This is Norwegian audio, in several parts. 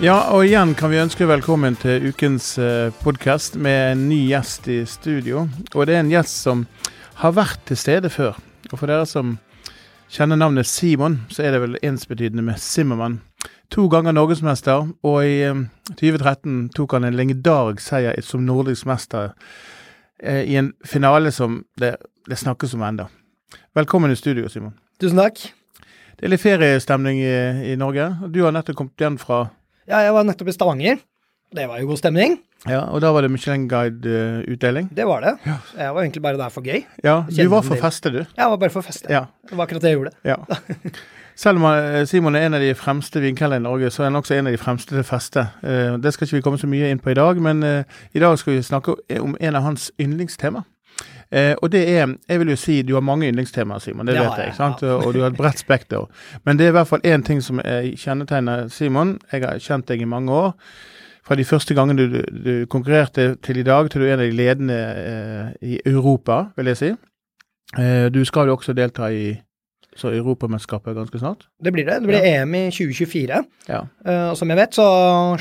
Ja, og igjen kan vi ønske velkommen til ukens uh, podkast med en ny gjest i studio. Og det er en gjest som har vært til stede før. Og for dere som kjenner navnet Simon, så er det vel ensbetydende med Simmermann. To ganger norgesmester, og i um, 2013 tok han en legendarisk seier som nordisk mester uh, i en finale som det, det snakkes om ennå. Velkommen i studio, Simon. Tusen takk. Det er litt feriestemning i, i Norge. Du har nettopp kommet igjen fra Ja, jeg var nettopp i Stavanger. Det var jo god stemning. Ja, og da var det Michelin Guide-utdeling? Det var det. Jeg var egentlig bare der for gøy. Ja, du var for feste, du. Jeg var bare for feste. Ja. Det var akkurat det jeg gjorde. ja. Selv om eh, Simon er en av de fremste vinkelnere i Norge, så er han også en av de fremste til feste. Eh, Det skal ikke vi komme så mye inn på i dag, men eh, i dag skal vi snakke om en av hans yndlingstema. Eh, og det er Jeg vil jo si du har mange yndlingstemaer, Simon. Det ja, vet jeg. ikke sant? ja. Og du har et bredt spekter. Men det er i hvert fall én ting som eh, kjennetegner Simon. Jeg har kjent deg i mange år. Fra de første gangene du, du konkurrerte til i dag, til du er en av de ledende eh, i Europa, vil jeg si. Eh, du skal jo også delta i så Europamesterskapet ganske snart. Det blir det. Det blir EM i 2024. Ja. Uh, Og som jeg vet, så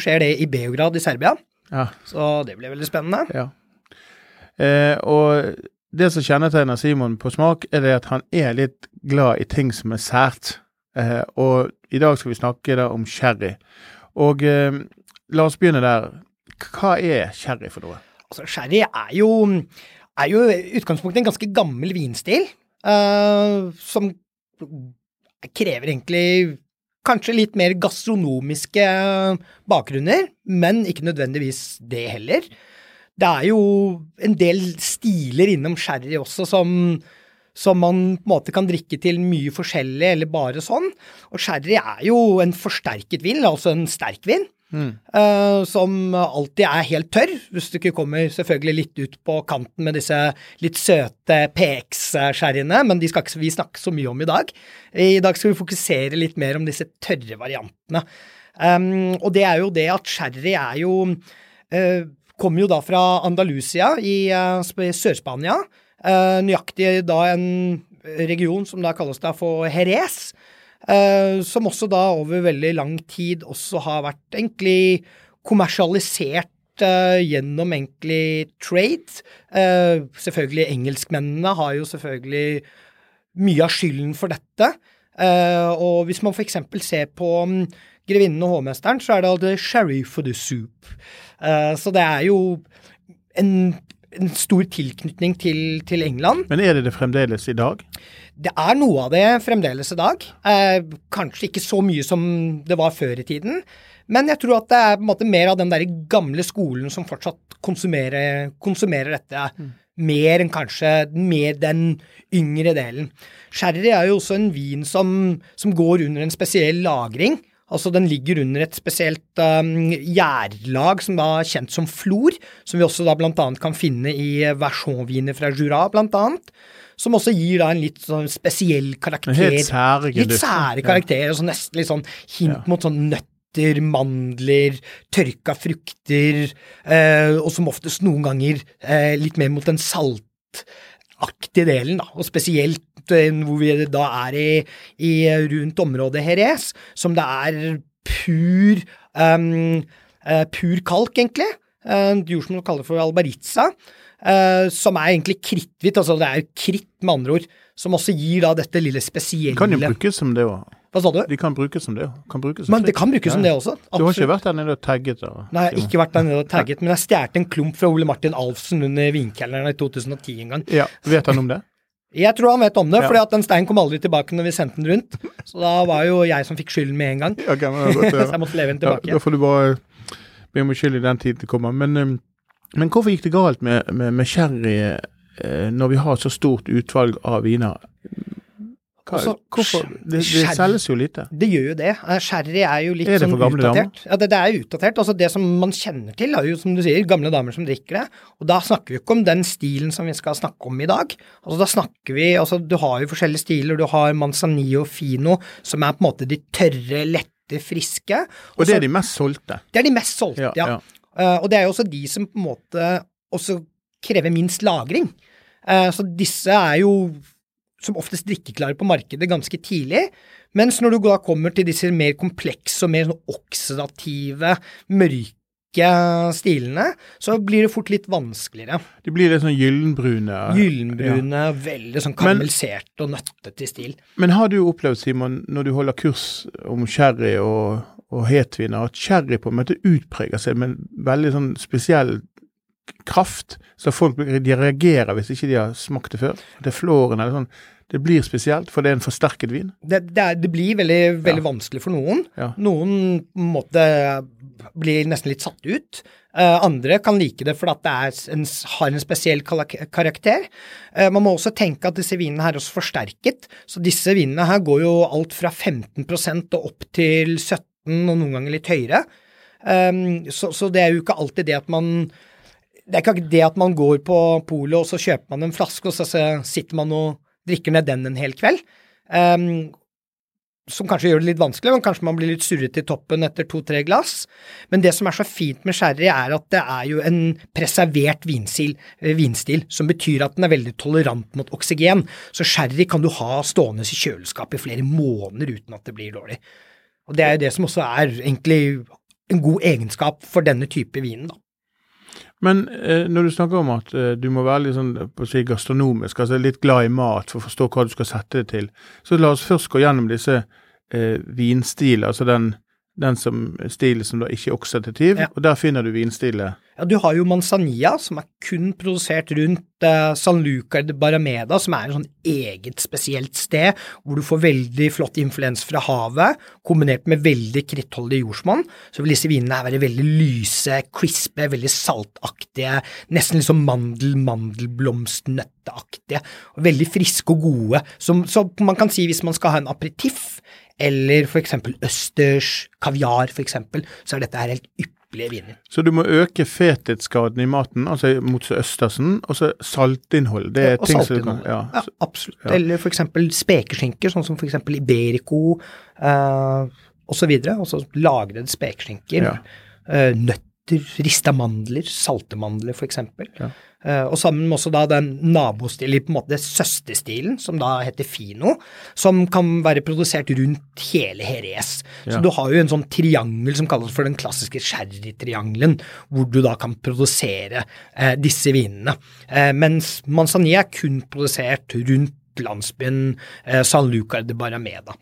skjer det i Beograd i Serbia. ja. Så det blir veldig spennende. Ja. Uh, og det som kjennetegner Simon på smak, er det at han er litt glad i ting som er sært. Eh, og i dag skal vi snakke da om sherry. Og eh, la oss begynne der. Hva er sherry for noe? Altså, sherry er jo, i utgangspunktet en ganske gammel vinstil, eh, som krever egentlig kanskje litt mer gastronomiske bakgrunner, men ikke nødvendigvis det heller. Det er jo en del stiler innom sherry også som, som man på en måte kan drikke til mye forskjellig, eller bare sånn. Og sherry er jo en forsterket vin, altså en sterk vin. eh, som alltid er helt tørr, hvis du ikke kommer selvfølgelig litt ut på kanten med disse litt søte PX-sherryene, men de skal ikke vi snakke så mye om i dag. I dag skal vi fokusere litt mer om disse tørre variantene. Um, og det er jo det at sherry er jo eh, Kommer jo da fra Andalusia i eh, Sør-Spania. Eh, nøyaktig da en region som da kalles da for Jerez. Eh, som også da over veldig lang tid også har vært egentlig kommersialisert gjennom egentlig trade. Selvfølgelig engelskmennene har jo selvfølgelig mye av skylden for dette. Og hvis man f.eks. ser på um, Grevinnen og hovmesteren, så er det alltid sherry for the soup. Uh, så det er jo en, en stor tilknytning til, til England. Men er det det fremdeles i dag? Det er noe av det fremdeles i dag. Uh, kanskje ikke så mye som det var før i tiden. Men jeg tror at det er på en måte mer av den der gamle skolen som fortsatt konsumerer, konsumerer dette. Mer enn kanskje mer den yngre delen. Sherry er jo også en vin som, som går under en spesiell lagring. Altså Den ligger under et spesielt um, gjærlag som da er kjent som flor, som vi også da blant annet kan finne i versjonviner fra Jura, blant annet. Som også gir da en litt sånn spesiell karakter. Helt særegen Litt sære karakter. Ja. og så nesten litt sånn hint Ja. mot sånn nøtter, mandler, tørka frukter, eh, og som oftest noen ganger eh, litt mer mot den saltaktige delen, da. Og spesielt eh, hvor vi da er i, i rundt området Jerez, som det er pur um, uh, pur kalk, egentlig. Uh, jord som man kaller for albaritza. uh, som er egentlig kritthvitt, altså det er jo kritt med andre ord, som også gir da dette lille spesielle Kan jo brukes som det òg. Hva sa du? De kan brukes som det. Kan brukes som Men det kan brukes som det også. også. Du har ikke vært der nede og tagget? Da, Nei, jeg har ikke vært der nede og tagget, men jeg stjal en klump fra Ole Martin Alfsen under vinkelleren i 2010 en gang. Ja, Vet han om det? Jeg tror han vet om det, Ja. fordi at den steinen kom aldri tilbake når vi sendte den rundt. Så da var jo jeg som fikk skylden med en gang. Ja, okay, men er Så jeg måtte leve den Ja, tilbake. da får du bare be om skyld i den tiden det kommer. Men, um, men hvorfor gikk det galt med, med, med sherry eh, når vi har så stort utvalg av viner? Altså, hvorfor? Det, det selges jo lite. Det gjør jo det. Eh, Sherry er jo litt Er sånn utdatert. Ja, det, det er utdatert. Altså det som man kjenner til, er jo som du sier, gamle damer som drikker det. Og da snakker vi ikke om den stilen som vi skal snakke om i dag. Altså da snakker vi Altså du har jo forskjellige stiler. Du har Manzanillo Fino, som er på en måte de tørre, lette, friske. Og det er de mest solgte. det er de mest solgte, ja. Eh, og det er jo også de som på en måte også krever minst lagring. Uh, så disse er jo som oftest drikkeklare på markedet ganske tidlig. Mens når du da kommer til disse mer komplekse og mer sånn oksidative, mørke stilene, så blir det fort litt vanskeligere. De blir litt sånn gyllenbrune. Gyllenbrune, veldig sånn Men- karamellisert og nøttete stil. Men har du opplevd, Simon, når du holder kurs om sherry og, og hetviner, at sherry på en måte utpreger seg med en veldig sånn spesiell kraft, så folk de reagerer hvis ikke de har smakt det før? Det er flåren eller sånn. Det blir spesielt, for det er en forsterket vin. Det, det, er, det blir veldig, veldig vanskelig for noen. Ja. Noen måtte bli blir nesten litt satt ut. Uh, andre kan like det fordi det en, har en spesiell karakter. Uh, man må også tenke at disse vinene her er også forsterket. Så disse vinene her går jo alt fra 15% og opp til 17 og noen ganger litt høyere. Um, så, så det er jo ikke alltid det at man det er ikke det at man går på polet og så kjøper man en flaske, og så, sitter man og drikker ned den en hel kveld. Um, som kanskje gjør det litt vanskelig, men kanskje man blir litt surret i toppen etter to-tre glass. Men det som er så fint med sherry, er at det er jo en preservert vinstil, eh, vinstil, som betyr at den er veldig tolerant mot oksygen. Så sherry kan du ha stående i kjøleskapet i flere måneder uten at det blir dårlig. Og det er jo det som også er egentlig en god egenskap for denne type vinen, da. Men eh, når du snakker om at eh, du må være litt sånn på å si gastronomisk, altså litt glad i mat for å forstå hva du skal sette det til, så la oss først gå gjennom disse eh, vinstiler, altså den, den som, stilen som da ikke er oksidativ, Ja. og der finner du vinstiler. Ja, du har jo Manzanilla, som er kun produsert rundt eh, San Lucar de Barameda, som er et sånn eget spesielt sted, hvor du får veldig flott influens fra havet, kombinert med veldig krittholdig jordsmonn. Så vil disse vinene være veldig lyse, crispe, veldig saltaktige, nesten liksom mandel, mandelblomstnøtteaktige, veldig friske og gode. Så, så man kan si hvis man skal ha en aperitiff, eller for eksempel østers, kaviar for eksempel, så er dette her helt ypperlige vinen. Så du må øke fethetsgraden i maten, altså mot østersen, og så saltinnhold. Det er og ting som du kan ja. Ja, absolutt. Eller for eksempel spekeskinker, sånn som eksempel Iberico uh, osv. Altså lagrede spekeskinker. Ja. eh, nøtter, rista mandler, salte mandler. Ja. Eh, og sammen med også da den nabostilen, på en måte søsterstilen, som da heter Fino, som kan være produsert rundt hele Jerez. Så Ja. du har jo en sånn triangel som kalles for den klassiske sherry-triangelen, hvor du da kan produsere eh, disse vinene. Eh, mens Manzanilla er kun produsert rundt landsbyen eh, San Lucar de Barameda.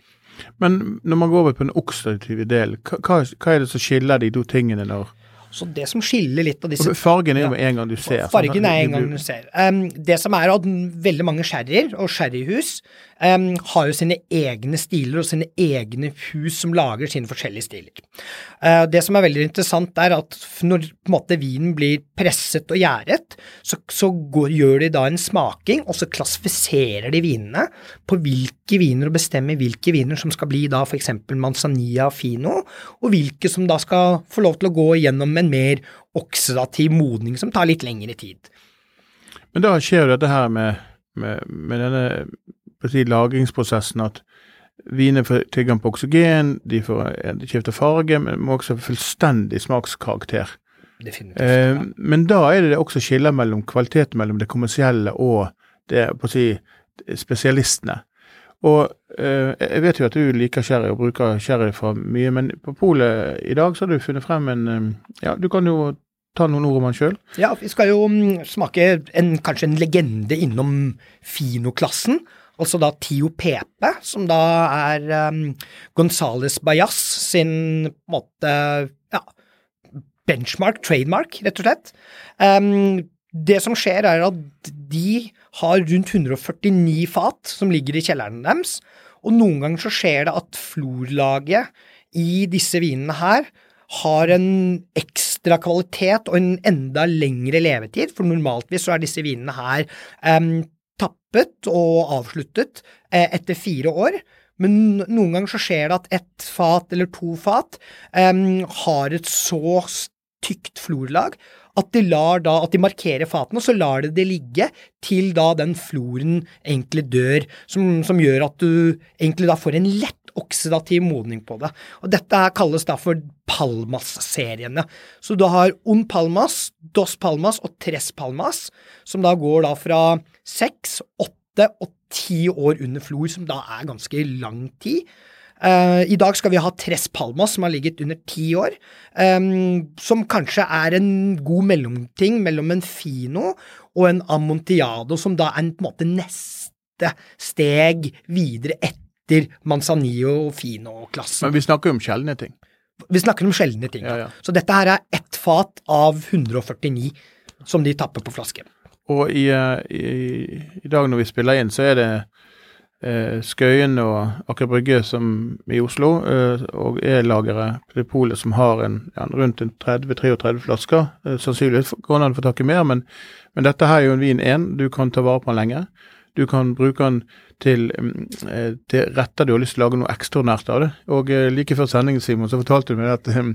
Men når man går over på den oksidative delen, hva, hva er det som skiller de to tingene når Så det som skiller litt av disse Fargen er jo en gang du ser. Fargen er en gang du ser. Um, det som er at veldig mange sherryer og sherryhus um, har jo sine egne stiler og sine egne hus som lager sine forskjellige stiler. Uh, det som er veldig interessant, er at når måte, vinen blir presset og gjæret, så, så går, gjør de da en smaking, og så klassifiserer de vinene på hvilke viner og bestemmer hvilke viner som skal bli da f.eks. Manzanilla Fino, og hvilke som da skal få lov til å gå gjennom en mer oksidativ modning som tar litt lengre tid. Men da skjer jo dette her med, med, med denne si, lagringsprosessen at vinene får tilgang på oksygen, de får de skifter farge, men må også fullstendig smakskarakter. Definitivt. Eh, men da er det også skiller mellom kvaliteten mellom det kommersielle og det på å si, spesialistene. Og eh, jeg vet jo at du liker sherry og bruker sherry fra mye, men på polet i dag så har du funnet frem en eh, Ja, du kan jo ta noen ord om den sjøl. Ja, vi skal jo mm, smake en, kanskje en legende innom Fino-klassen. Altså da Tio Pepe, som da er um, Gonzales Bajas sin på en måte ja, benchmark, trademark, rett og slett. Um, det som skjer, er at de har rundt 149 fat som ligger i kjelleren deres, og noen ganger så skjer det at florlaget i disse vinene her har en ekstra kvalitet og en enda lengre levetid, for normaltvis så er disse vinene her um, tappet og avsluttet eh, etter fire år. Men noen ganger så skjer det at ett fat eller to fat um, har et så tykt florlag at de, da, at de markerer fatene, og så lar de det ligge til da den floren egentlig dør, som, som gjør at du egentlig da får en lett oksidativ modning på det. Og Dette her kalles da for Palmas-seriene. Så du har Un Palmas, Dos Palmas og Tres Palmas, som da går da fra seks, åtte og ti år under flor, som da er ganske lang tid. Uh, I dag skal vi ha Tres Palmas, som har ligget under ti år. Um, som kanskje er en god mellomting mellom en Fino og en Amontillado, som da er en, på en måte neste steg videre etter Manzanillo Fino-klassen. Men vi snakker jo om sjeldne ting. Vi snakker om sjeldne ting. Ja, ja. Så dette her er ett fat av 149 som de tapper på flaske. Og i, eh, i, i dag når vi spiller inn, så er det Skøyen og Aker Brygge som, i Oslo, eh, og E-lageret polet som har en, ja, rundt 30-33 flasker. Eh, sannsynligvis går det an å få tak i mer, men, men, dette her er jo en vin én. Du kan ta vare på den lenge. Du kan bruke den til, mm, eh, til retter du har lyst til å lage noe ekstraordinært av det. Og eh, like før sendingen, Simon, så fortalte du meg at eh,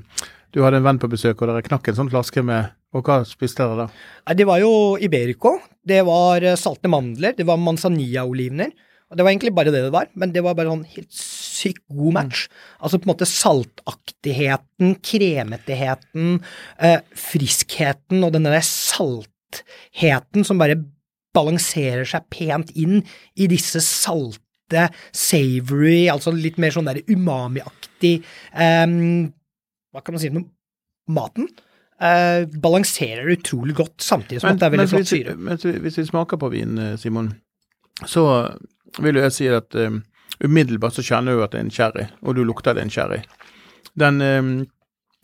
du hadde en venn på besøk, og dere knakk en sånn flaske med Og hva spiste dere da? Det var jo Iberico. Det var salte mandler. Det var manzanilla-olivner. Og Det var egentlig bare det det var, men det var bare sånn helt sykt god match. Mm. Altså på en måte saltaktigheten, kremetigheten, eh, friskheten og den der saltheten som bare balanserer seg pent inn i disse salte, savory, altså litt mer sånn der umami-aktig eh, Hva kan man si om maten? Eh, balanserer utrolig godt, samtidig som men, at det er veldig flott syre. Men hvis vi smaker på vin, eh, Simon, så vil jo jeg si at um, umiddelbart så kjenner du at det er en sherry, og du lukter det er en sherry. Den, um,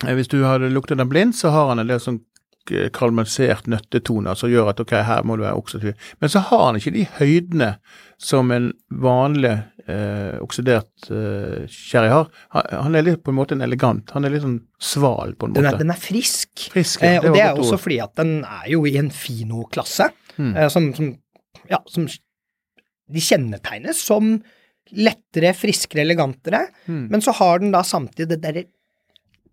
hvis du hadde luktet den blind, så har han en del sånn karamellisert nøttetoner som gjør at ok, her må du være oksidativ. Men så har han ikke de høydene som en vanlig eh, oksidert eh, sherry har. Han er litt på en måte en elegant. Han er litt sånn sval på en måte. Den er, den er frisk. frisk ja. eh, og det er også ord. fordi at den er jo i en fino-klasse, mm. som, som, ja, som de kjennetegnes som lettere, friskere, elegantere, mm. men så har den da samtidig det derre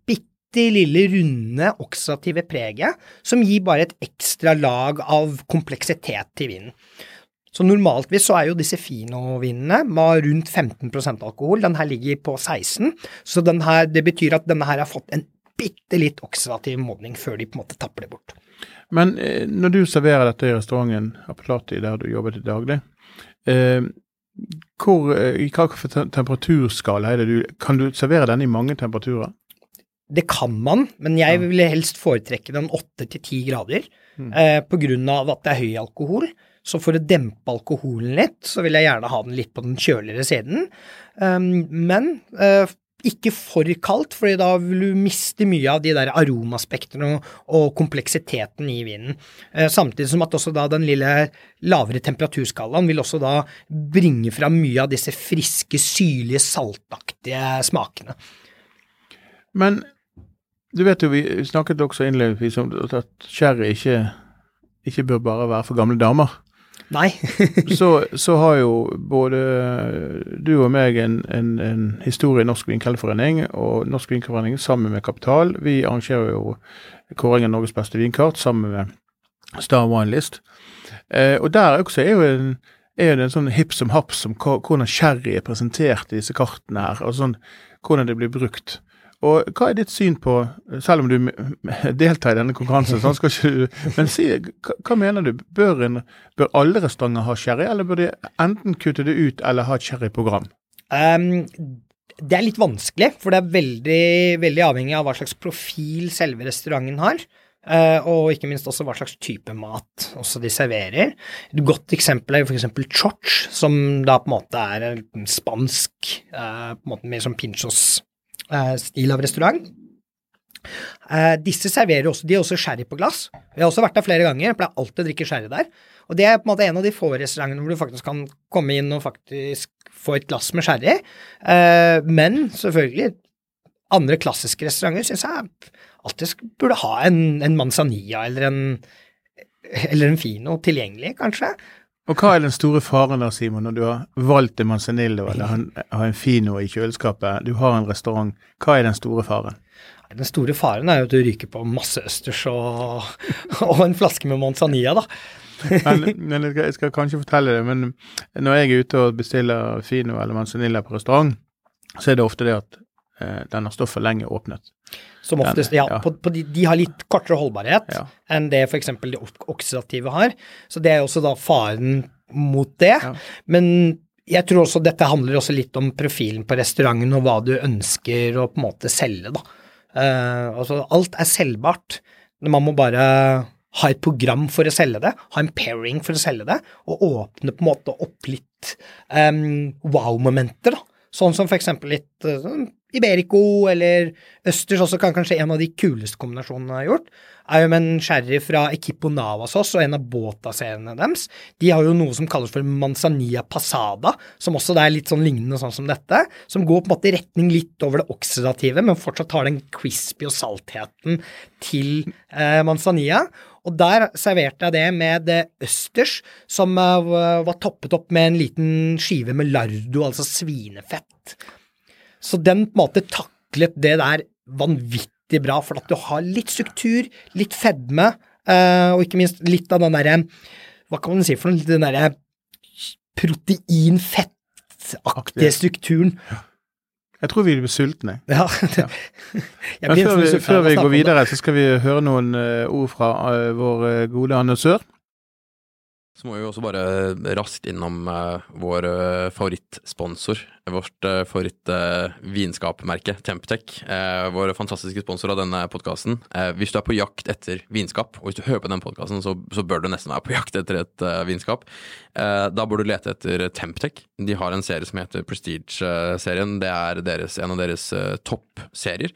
bitte lille, runde, oksidative preget som gir bare et ekstra lag av kompleksitet til vinen. Så normaltvis så er jo disse Fino-vinene med rundt 15% alkohol. Den her ligger på 16, så her, det betyr at denne her har fått en bitte litt oksidativ modning før de på en måte tapper det bort. Men eh, når du serverer dette i restauranten Apelati, der du jobber til daglig, Eh, hvor, eh, I hva temperaturskala er det du Kan du servere den i mange temperaturer? Det kan man, men jeg ville helst foretrekke den åtte til ti grader. Mm. Eh, av at det er høy alkohol. Så for å dempe alkoholen litt, så vil jeg gjerne ha den litt på den kjøligere siden. Um, men uh, ikke for kaldt, for da vil du miste mye av de der aromaspektene og, kompleksiteten i vinen. Eh, samtidig som at også da den lille lavere temperaturskalaen vil også da bringe fram mye av disse friske, syrlige, saltaktige smakene. Men du vet jo, vi snakket også innledningsvis om at sherry ikke, ikke bør bare være for gamle damer. Nei. så, så, har jo både du og meg en, en, en historie i Norsk Vinkelforening og Norsk Vinkelforening sammen med Kapital. Vi arrangerer jo kåringen Norges beste vinkart sammen med Star Wine List. Eh, og der også er jo en, er det en sånn hipp som haps om hvordan sherry er presentert i disse kartene her, og sånn, hvordan det blir brukt. Og hva er ditt syn på, selv om du deltar i denne konkurransen, sånn skal ikke du, men si, hva, mener du? Bør, en, bør, alle restauranter ha sherry, eller bør de enten kutte det ut eller ha et sherryprogram? Um, det er litt vanskelig, for det er veldig, veldig avhengig av hva slags profil selve restauranten har. Uh, og ikke minst også hva slags type mat også de serverer. Et godt eksempel er f.eks. chorch, som da på en måte er en spansk uh, på en måte mer som pinchos Eh, stil av restaurant. Eh, disse serverer også, de har også sherry på glass. Vi har også vært der flere ganger, jeg pleier alltid å drikke sherry der. Og det er på en måte en av de få restaurantene hvor du faktisk kan komme inn og faktisk få et glass med sherry. Eh, men selvfølgelig, andre klassiske restauranter syns jeg alltid burde ha en, en manzanilla eller en, eller en fino tilgjengelig, kanskje. Og hva er den store faren da, Simon, når du har valgt en manzanillo eller en, har en fino i kjøleskapet, du har en restaurant, hva er den store faren? Den store faren er jo at du ryker på masse østers og, og en flaske med manzanilla, da. Men, men jeg, skal, jeg skal kanskje fortelle det, men når jeg er ute og bestiller fino eller manzanilla på restaurant, så er det ofte det at eh, den har stått for lenge åpnet. Som oftest, ja, Ja. På, på de, de har litt kortere holdbarhet Ja. enn det f.eks. de oksidative har. Så det er også da faren mot det. Ja. Men jeg tror også dette handler også litt om profilen på restauranten og hva du ønsker å på en måte selge, da. Uh, altså alt er selvbart. Man må bare ha et program for å selge det, ha en pairing for å selge det, og åpne på en måte opp litt um, wow-momenter, da. Sånn som eksempel litt sånn Iberico eller østers også kan kanskje en av de kuleste kombinasjonene jeg har gjort, er jo med en sherry fra Equipo Navasos og en av Bota-seriene deres. De har jo noe som kalles for manzanilla pasada, som også er litt sånn lignende sånn som dette, som går på en måte i retning litt over det oksidative, men fortsatt har den crispy og saltheten til eh, manzanilla. Og der serverte jeg det med det østers, som eh, var toppet opp med en liten skive med lardo, altså svinefett. Så den på en måte taklet det der vanvittig bra, for at du har litt struktur, litt fedme, eh, og ikke minst litt av den derre Hva kan man si for noe? Den derre proteinfettaktige strukturen. Jeg tror vi blir sultne. Ja. Men før vi, før vi går videre, så skal vi høre noen eh, ord fra eh, vår gode annonsør. Så må vi også bare raskt innom uh, vår uh, favorittsponsor. Vårt uh, favoritt-vinskapmerke, Temptec. eh, vår fantastiske sponsor av denne podkasten. hvis du er på jakt etter vinskap, og hvis du hører på den podkasten, så, så bør du nesten være på jakt etter et eh, vinskap. Eh, da bør du lete etter Temptec. De har en serie som heter Prestige-serien. Det er deres, en av deres eh, toppserier.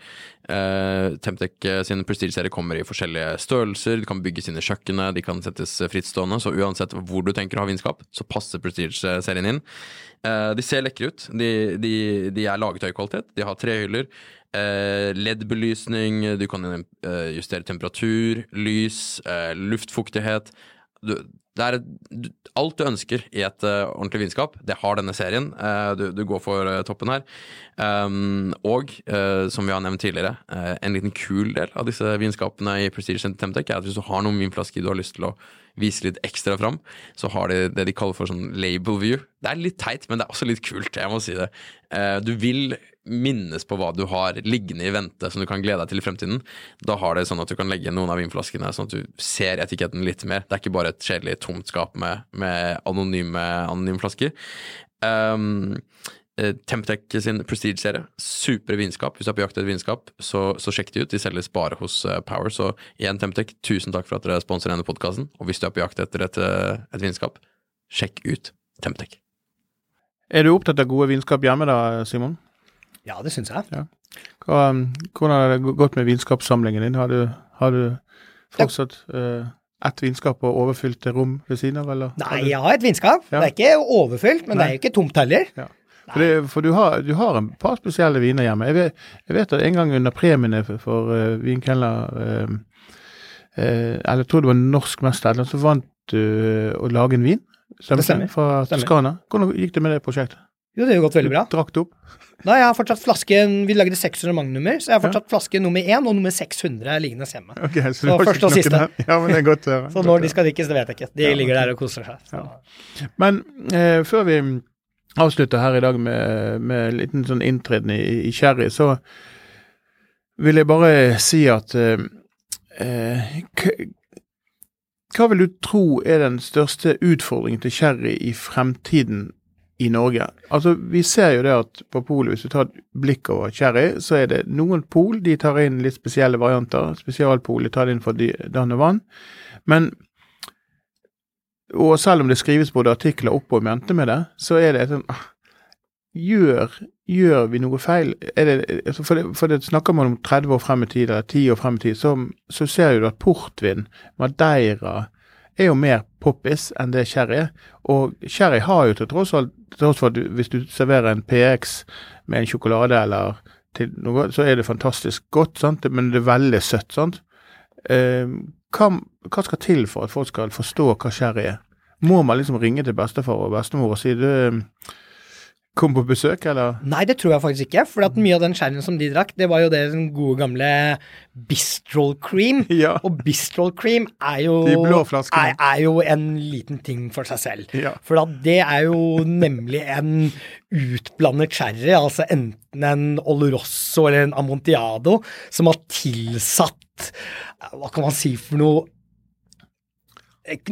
Uh, Temptec eh, sin Prestige-serie kommer i forskjellige størrelser. De kan bygges inn i kjøkkenet, de kan settes eh, frittstående. Så uansett hvor du tenker å ha vinskap, så passer Prestige-serien inn. Eh, de ser lekre ut. De, de, de er laget høy kvalitet. De har tre hyller. LED-belysning, du kan eh, justere temperatur, lys, eh, luftfuktighet. Du, det er du, alt du ønsker i et uh, ordentlig vinskap. Det har denne serien. Uh, du, du går for uh, toppen her. Um, og eh, som vi har nevnt tidligere, eh, en liten kul del av disse vinskapene i Prestige Temtec er at hvis du har noen vinflasker du har lyst til å vise litt ekstra fram, så har de det de kaller for sånn label view. Det er litt teit, men det er også litt kult, jeg må si det. Eh, du vil minnes på hva du har liggende i vente som du kan glede deg til i fremtiden. Da har det sånn at du kan legge noen av vinflaskene sånn at du ser etiketten litt mer. Det er ikke bare et kjedelig tomt skap med, med anonyme, flasker. Um, eh, Temptec sin Prestige-serie. Supre vinskap. Hvis du er på jakt etter vinskap, så, så sjekk de ut. De selges bare hos eh, Power. Så igjen, Temptech, tusen takk for at dere sponser denne podkasten. Og hvis du er på jakt etter et, eh, et vinskap, sjekk ut Temptech. Er du opptatt av gode vinskap hjemme da, Simon? Ja, det syns jeg. Hva, um, hvordan har det gått med vinskapssamlingen din? Har du, har du fortsatt uh ett vinskap og overfylte rom ved siden av, eller? Nei, jeg har et vinskap. Ja. Det er ikke overfylt, men det er jo ikke tomt heller. For, det, for du, har, du har en par spesielle viner hjemme. Jeg vet, jeg vet at en gang under premiene for, for uh, vinkelner uh, uh, Eller jeg tror det var norsk mester, så vant du å lage en vin. Stemmer, Det stemmer. Fra Toskana. Hvordan gikk det med det prosjektet? Jo, det har gått veldig bra. Du drakk det opp? Nei, jeg har fortsatt flasken Vi lagde 600 magnummer, så jeg har fortsatt flaske nummer 1 og nummer 600 liggende hjemme. Okay, så, Så du første og siste. der. Ja, men det er godt. Så når de skal drikkes, det vet jeg ikke. De Ja, ligger okay. der og koser seg. Så. Men eh, før vi avslutter her i dag med, med en liten sånn inntreden i, i så vil jeg bare si at eh, eh, Hva vil du tro er den største utfordringen til sherry i fremtiden i Norge? Altså, Vi ser jo det at på polet, hvis du tar et blikk over sherry, så er det noen pol de tar inn litt spesielle varianter. Spesialpol de tar inn for dann danne vann. Men og selv om det skrives både artikler opp og mente med det, så er det sånn ah, gjør, gjør vi noe feil? Det, altså, for, det, for det snakker man om 30 år frem i tid, eller 10 år frem i tid, så, så ser du at portvin, madeira, er jo mer poppis enn det sherry er. Og sherry har jo til tross for at du, hvis du serverer en PX med en sjokolade eller til noe, så er det fantastisk godt, sant? men det er veldig søtt. sant? Eh, hva, hva, skal til for at folk skal forstå hva sherry er? Må man liksom ringe til bestefar og bestemor og si du kom på besøk, eller? Nei, det tror jeg faktisk ikke. For mye av den sherryen som de drakk, det var jo det den gode gamle Bistrol Cream. Ja. Og Bistrol Cream er jo, er, er jo en liten ting for seg selv. Ja. For det er jo nemlig en utblandet sherry, altså enten en Oloroso eller en Amontillado, som har tilsatt Hva kan man si for noe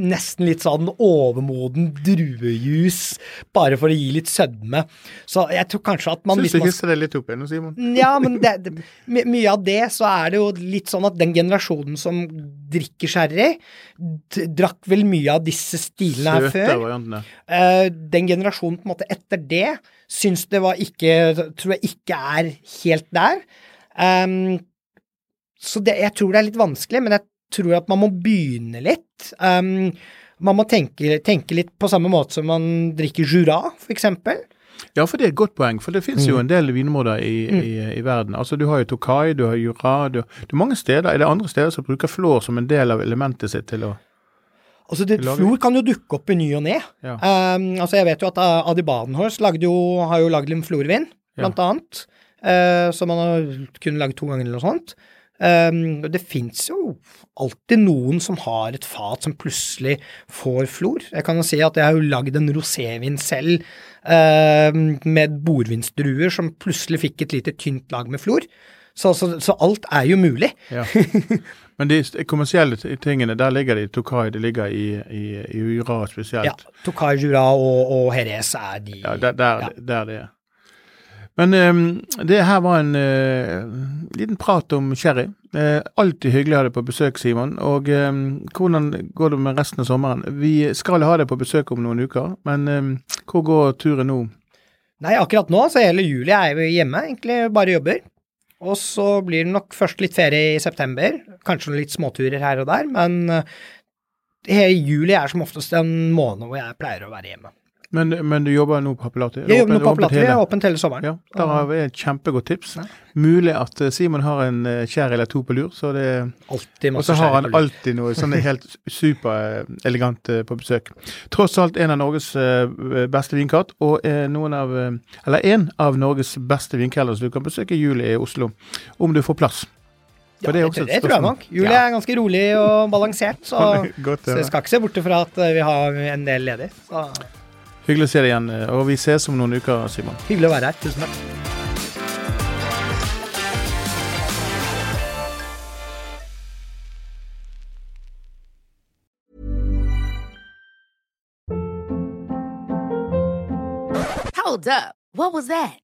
nesten litt sånn overmoden druejus, bare for å gi litt sødme. Så jeg tror kanskje at man Syns du ikke man- hisser litt opp igjen, Simon? ja, men det, det, my- mye av det så er det jo litt sånn at den generasjonen som drikker sherry, drakk vel mye av disse stilene her før. Eh, den generasjonen på en måte etter det syns det var ikke Tror jeg ikke er helt der. Ehm, så det, jeg tror det er litt vanskelig, men jeg tror at man må begynne litt. Um, man må tenke, tenke litt på samme måte som man drikker Jura, for eksempel. Ja, for det er et godt poeng, for det finnes Mm. jo en del vinmåter i, i, i verden. Altså, Du har jo Tokai, du har Jura, du, er mange steder. Er det andre steder som bruker flår som en del av elementet sitt til å Altså, det, Flor kan jo dukke opp i ny og ne. Ja. Um, altså, jeg vet jo at uh, Adi Badenhorst jo, har jo lagd en florvin, blant annet. Uh, som han har kun lagd to ganger eller noe sånt. Um, det fins jo alltid noen som har et fat som plutselig får flor. Jeg kan jo si at jeg har jo lagd en rosévin selv uh, med bordvinsdruer som plutselig fikk et lite tynt lag med flor. Så, så, så alt er jo mulig. Ja. Men de kommersielle tingene, der ligger de i Tokai, det ligger i, i, i Jura spesielt. Ja, Tokai Jura og, og Jerez er de Ja, der, der, Ja. der det er. Men ehm, det her var en eh, liten prat om sherry. Eh, alltid hyggelig å ha deg på besøk, Simon. Og ehm, hvordan går det med resten av sommeren? Vi skal ha deg på besøk om noen uker, men ehm, hvor går turen nå? Nei, akkurat nå, så hele juli er jeg hjemme, egentlig bare jobber. Og så blir det nok først litt ferie i september, kanskje noen litt småturer her og der, men eh, hele juli er som oftest en måned hvor jeg pleier å være hjemme. Men, men du jobber nå på Appellate? Jeg jobber nå på Appellate, jeg er åpent hele sommeren. Ja, der har vi et kjempegodt tips. Mulig at eh, Simon har en eh, kjær eller to på lur, så det Alltid Og så har han alltid noe sånn helt superelegant eh, på besøk. Tross alt en av Norges beste vinkart, og noen av Eller en av Norges beste vinkelder som du kan besøke i juli i Oslo, om du får plass. Ja, det det, det tror jeg nok. Julie Ja. er ganske rolig og balansert, så, Godt, så eh, jeg skal ikke se bort fra at vi har en del ledig. Så Hyggelig å se deg igjen, eh, og vi ses om noen uker, Simon. hyggelig å være her. Tusen takk. Hold up. What was that?